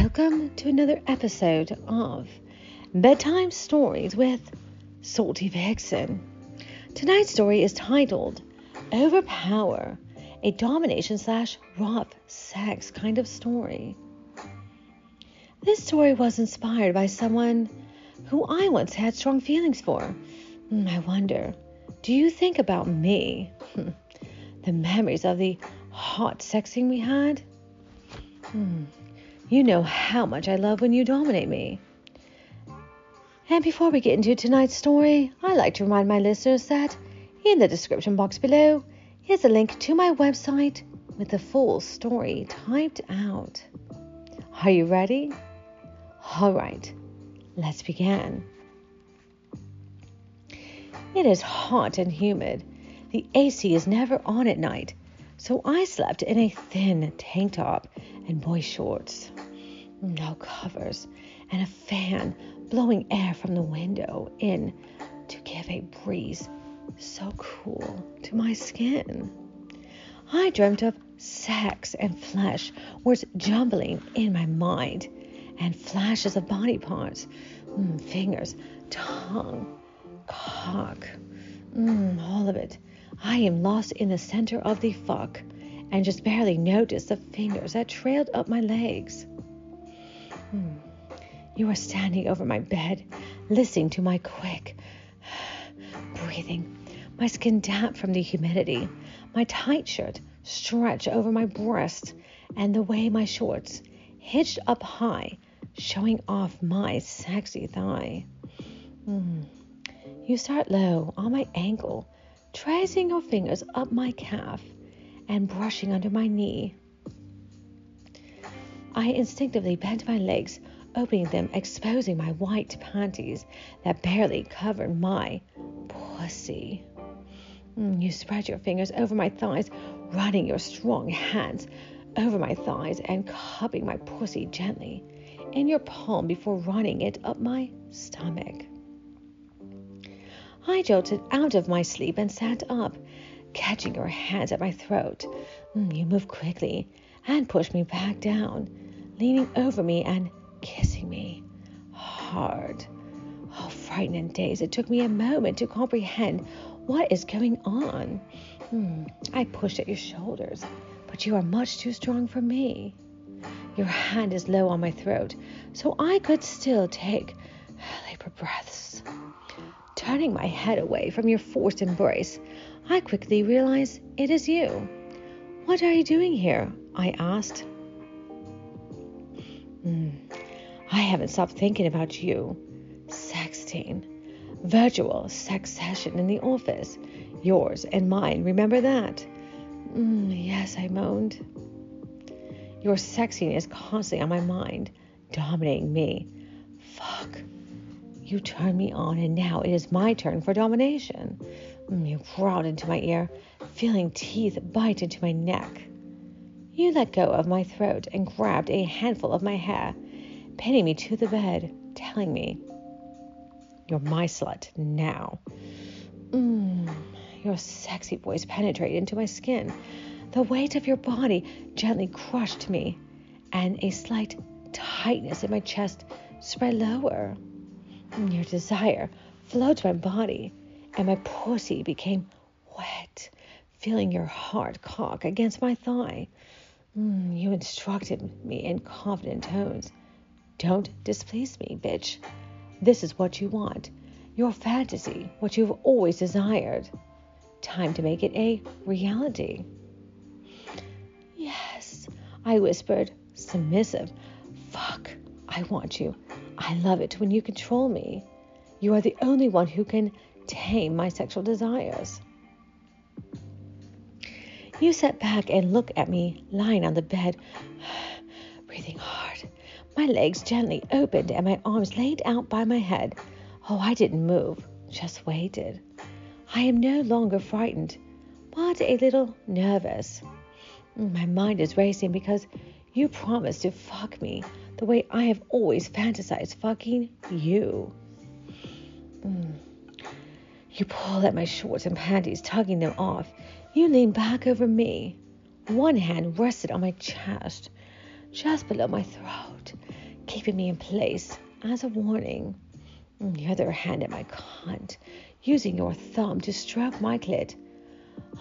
Welcome to another episode of Bedtime Stories with Salty Vixen. Tonight's story is titled Overpower, a domination slash rough sex kind of story. This story was inspired by someone who I once had strong feelings for. Hmm, I wonder, do you think about me? the memories of the hot sexting we had? Hmm. You know how much I love when you dominate me. And before we get into tonight's story, I'd like to remind my listeners that in the description box below is a link to my website with the full story typed out. Are you ready? All right, let's begin. It is hot and humid. The AC is never on at night, so I slept in a thin tank top and boy shorts no covers, and a fan blowing air from the window in to give a breeze so cool to my skin. I dreamt of sex and flesh, words jumbling in my mind, and flashes of body parts, mm, fingers, tongue, cock, mm, all of it. I am lost in the center of the fuck and just barely notice the fingers that trailed up my legs. Hmm. You are standing over my bed, listening to my quick breathing, my skin damp from the humidity, my tight shirt stretched over my breast, and the way my shorts hitched up high, showing off my sexy thigh. Mm. You start low on my ankle, tracing your fingers up my calf and brushing under my knee. I instinctively bent my legs, opening them, exposing my white panties that barely covered my pussy. Mm, you spread your fingers over my thighs, running your strong hands over my thighs and cupping my pussy gently in your palm before running it up my stomach. I jolted out of my sleep and sat up, catching your hands at my throat. Mm, you moved quickly and pushed me back down leaning over me and kissing me hard. Oh, frightened and dazed, it took me a moment to comprehend what is going on. Hmm. I pushed at your shoulders, but you are much too strong for me. Your hand is low on my throat, so I could still take labor breaths. Turning my head away from your forced embrace, I quickly realize it is you. What are you doing here? I asked. Mm. I haven't stopped thinking about you. Sexting. Virtual sex session in the office. Yours and mine. Remember that? Mm, yes, I moaned. Your sexing is constantly on my mind, dominating me. Fuck. You turn me on, and now it is my turn for domination. Mm, you growled into my ear, feeling teeth bite into my neck. You let go of my throat and grabbed a handful of my hair, pinning me to the bed, telling me, You're my slut now. Mmm, your sexy voice penetrated into my skin. The weight of your body gently crushed me, and a slight tightness in my chest spread lower. Your desire flowed to my body, and my pussy became wet, feeling your hard cock against my thigh. Mm, you instructed me in confident tones. Don't displease me, bitch. This is what you want. Your fantasy, what you've always desired. Time to make it a reality. Yes, I whispered, submissive. Fuck, I want you. I love it when you control me. You are the only one who can tame my sexual desires. You sat back and looked at me lying on the bed, breathing hard. My legs gently opened and my arms laid out by my head. Oh, I didn't move, just waited. I am no longer frightened, but a little nervous. My mind is racing because you promised to fuck me the way I have always fantasized fucking you. Mm. You pull at my shorts and panties, tugging them off. You lean back over me. One hand rested on my chest, just below my throat, keeping me in place as a warning. The other hand at my cunt, using your thumb to stroke my clit.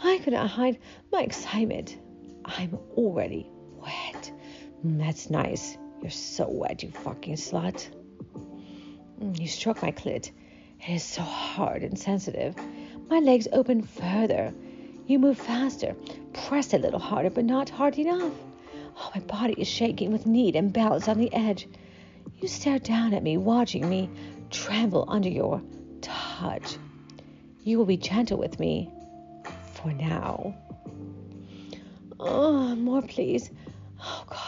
I could not hide my excitement. I'm already wet. Mm, that's nice. You're so wet, you fucking slut. Mm, you struck my clit. It is so hard and sensitive. My legs open further. You move faster. Press a little harder, but not hard enough. Oh, my body is shaking with need and balance on the edge. You stare down at me, watching me tremble under your touch. You will be gentle with me for now. Oh, more, please. Oh, gosh.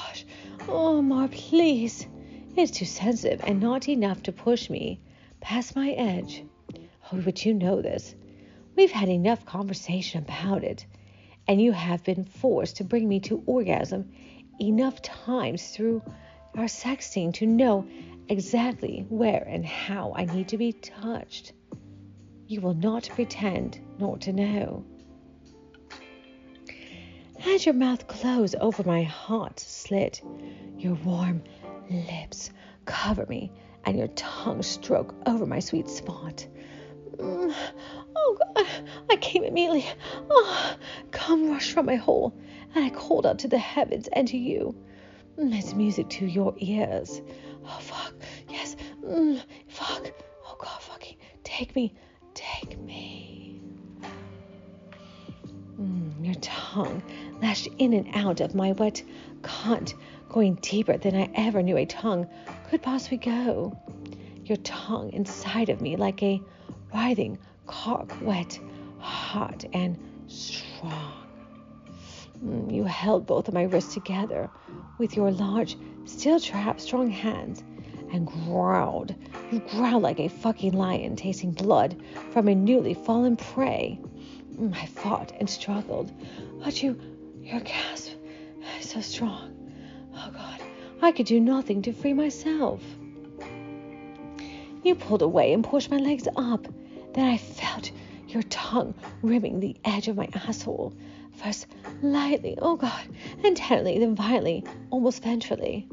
Oh, more, please. It's too sensitive and not enough to push me past my edge. Oh, but you know this. We've had enough conversation about it, and you have been forced to bring me to orgasm enough times through our sexting to know exactly where and how I need to be touched. You will not pretend not to know. As your mouth closes over my hot slit, your warm lips cover me and your tongue stroke over my sweet spot. Mm, oh God, I came immediately. Oh, come rush from my hole, and I called out to the heavens and to you. Mm, it's music to your ears. Oh fuck, yes, mm, fuck. Oh God, fucking take me, take me. Mm, your tongue lashed in and out of my wet cunt, going deeper than I ever knew a tongue could possibly go. Your tongue inside of me like a writhing cock, wet, hot, and strong. Mm, you held both of my wrists together with your large, steel trap strong hands and growled. You growled like a fucking lion tasting blood from a newly fallen prey. Mm, I fought and struggled, but you your gasp is so strong. Oh God, I could do nothing to free myself. You pulled away and pushed my legs up. Then I felt your tongue rimming the edge of my asshole. First lightly, oh God, and tenderly, then violently, almost ventrally.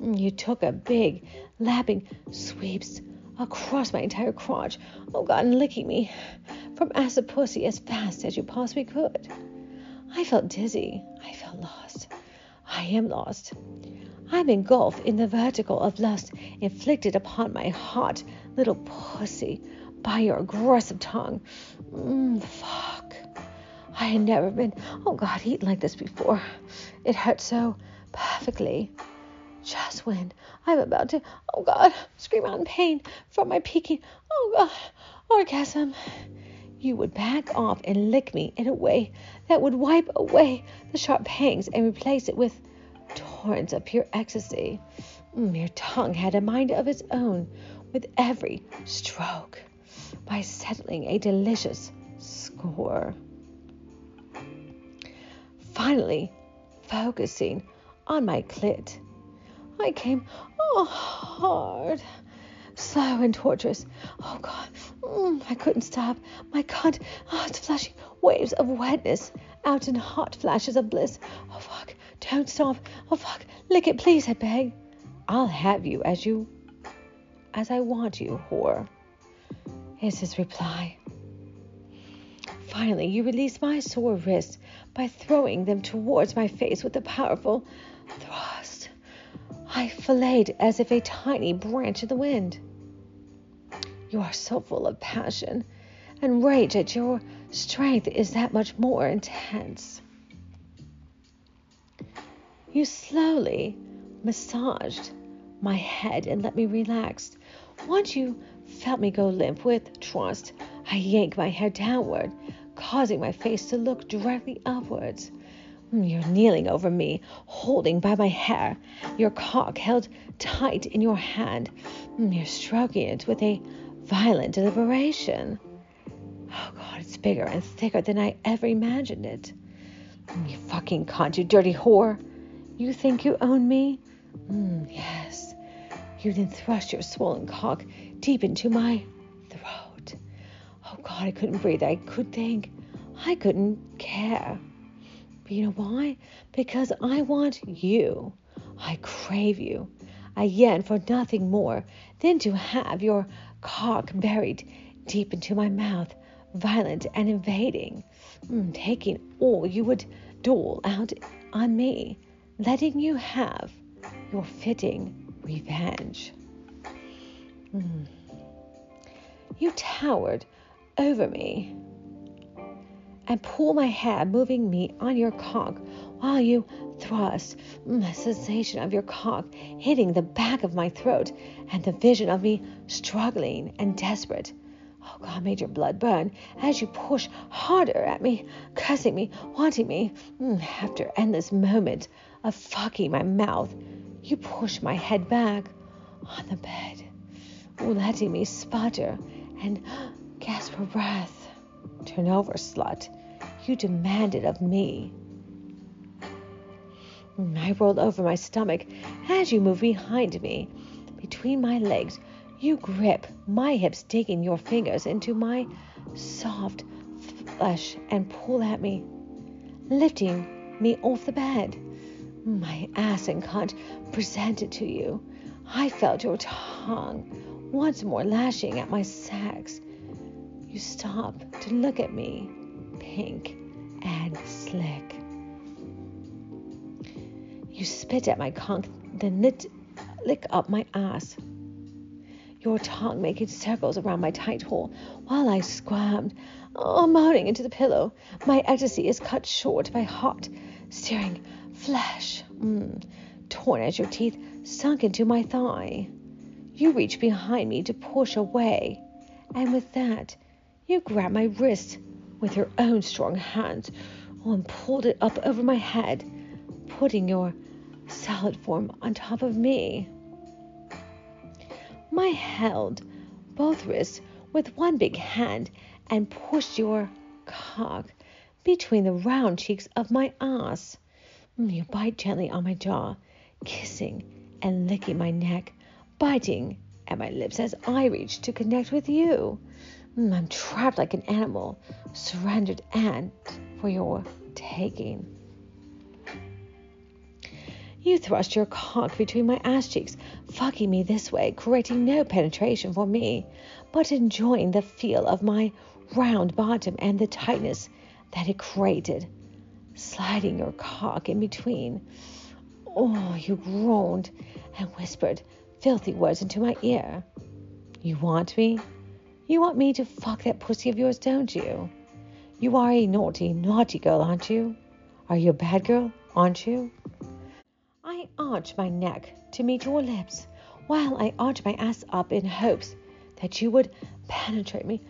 You took a big, lapping sweeps across my entire crotch, oh God, and licking me from ass to pussy as fast as you possibly could. I felt dizzy. I felt lost. I am lost. I'm engulfed in the vertical of lust inflicted upon my hot little pussy by your aggressive tongue. Mm, fuck. I had never been, oh God, eaten like this before. It hurt so perfectly. Just when I'm about to, oh God, scream out in pain from my peaking, oh God, orgasm you would back off and lick me in a way that would wipe away the sharp pangs and replace it with torrents of pure ecstasy. Your tongue had a mind of its own with every stroke by settling a delicious score. Finally, focusing on my clit, I came oh, hard, slow and torturous. Oh God, Mm, I couldn't stop. My God, oh, it's flashing waves of wetness out in hot flashes of bliss. Oh, fuck. Don't stop. Oh, fuck. Lick it, please, I beg. I'll have you as you, as I want you, whore, is his reply. Finally, you release my sore wrists by throwing them towards my face with a powerful thrust. I filleted as if a tiny branch in the wind. You are so full of passion and rage that your strength is that much more intense. You slowly massaged my head and let me relax. Once you felt me go limp with trust, I yanked my head downward, causing my face to look directly upwards. Mm, you're kneeling over me, holding by my hair, your cock held tight in your hand. Mm, you're stroking it with a violent deliberation. Oh God, it's bigger and thicker than I ever imagined it. You fucking cunt, you dirty whore. You think you own me? Mm, yes. You then thrust your swollen cock deep into my throat. Oh God, I couldn't breathe. I could think. I couldn't care. But you know why? Because I want you. I crave you. I yearn for nothing more than to have your cock buried deep into my mouth, violent and invading, mm, taking all you would dole out on me, letting you have your fitting revenge. Mm. You towered over me and pull my hair, moving me on your cock while you thrust. The sensation of your cock hitting the back of my throat and the vision of me struggling and desperate. Oh God, made your blood burn as you push harder at me, cussing me, wanting me. Mm, after endless moment of fucking my mouth, you push my head back on the bed, letting me sputter and gasp for breath. Turn over, slut. You demanded of me. I rolled over my stomach as you move behind me. Between my legs, you grip my hips, digging your fingers into my soft flesh and pull at me, lifting me off the bed. My ass and cunt presented to you. I felt your tongue once more lashing at my sacs. You stop to look at me, pink and slick. You spit at my conch, then lit, lick up my ass. Your tongue making circles around my tight hole while I squirmed, oh, moaning into the pillow. My ecstasy is cut short by hot, searing flesh, mm, torn as your teeth sunk into my thigh. You reach behind me to push away, and with that, you grabbed my wrist with your own strong hands and pulled it up over my head, putting your solid form on top of me. I held both wrists with one big hand and pushed your cock between the round cheeks of my ass. You bite gently on my jaw, kissing and licking my neck, biting at my lips as I reach to connect with you. Mm, I'm trapped like an animal, surrendered and for your taking. You thrust your cock between my ass cheeks, fucking me this way, creating no penetration for me, but enjoying the feel of my round bottom and the tightness that it created, sliding your cock in between. Oh, you groaned and whispered filthy words into my ear. You want me? You want me to fuck that pussy of yours, don't you? You are a naughty, naughty girl, aren't you? Are you a bad girl, aren't you? I arch my neck to meet your lips, while I arch my ass up in hopes that you would penetrate me.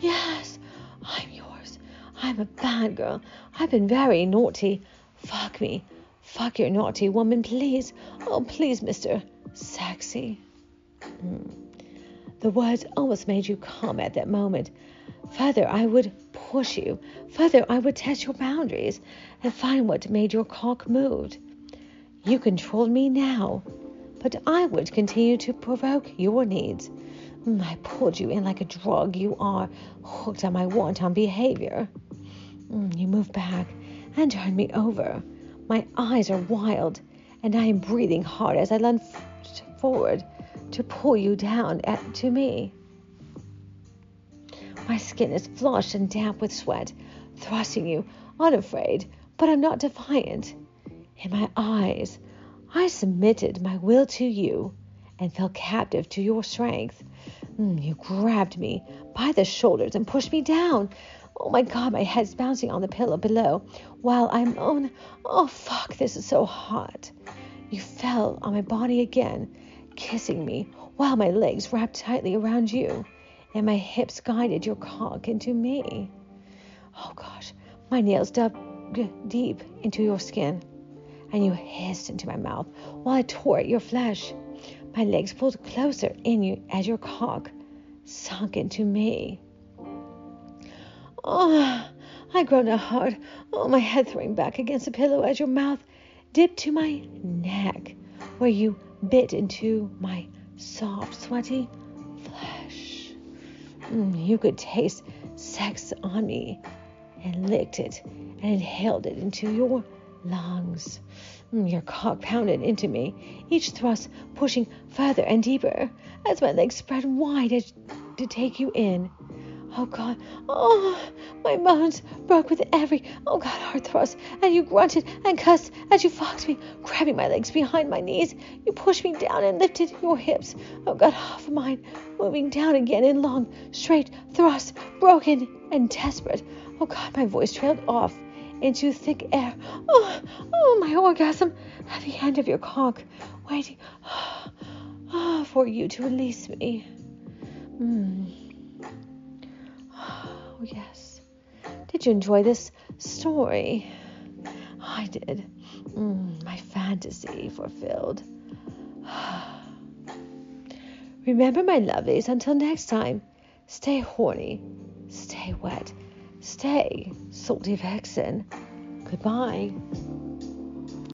Yes, I'm yours. I'm a bad girl. I've been very naughty. Fuck me. Fuck your naughty woman, please. Oh, please, Mr. Sexy. Mm. The words almost made you come at that moment. Further, I would push you. Further, I would test your boundaries and find what made your cock move. You controlled me now, but I would continue to provoke your needs. Mm, I pulled you in like a drug. You are hooked on my wanton behavior. Mm, you move back and turn me over. My eyes are wild, and I am breathing hard as I lunge forward to pull you down at, to me. My skin is flushed and damp with sweat, thrusting you, unafraid, but I'm not defiant. In my eyes, I submitted my will to you and fell captive to your strength. Mm, you grabbed me by the shoulders and pushed me down. Oh my god, my head's bouncing on the pillow below while I'm on. Oh fuck, this is so hot. You fell on my body again kissing me while my legs wrapped tightly around you and my hips guided your cock into me. Oh gosh, my nails dug deep into your skin and you hissed into my mouth while I tore at your flesh. My legs pulled closer in you as your cock sunk into me. Oh, I groaned hard, oh, my head throwing back against the pillow as your mouth dipped to my neck, where you bit into my soft, sweaty flesh. Mm, you could taste sex on me and licked it and inhaled it into your lungs. Mm, your cock pounded into me, each thrust pushing further and deeper as my legs spread wide to take you in. Oh God, oh, my bones broke with every, oh God, hard thrust, and you grunted and cussed as you foxed me, grabbing my legs behind my knees. You pushed me down and lifted your hips, oh God, off of mine, moving down again in long, straight thrusts, broken and desperate. Oh God, my voice trailed off into thick air. Oh, oh, my orgasm at the end of your cock, waiting oh, for you to release me. Mm. Oh, yes. Did you enjoy this story? I did. Mm, my fantasy fulfilled. Remember, my lovelies, until next time, stay horny, stay wet, stay salty vixen. Goodbye.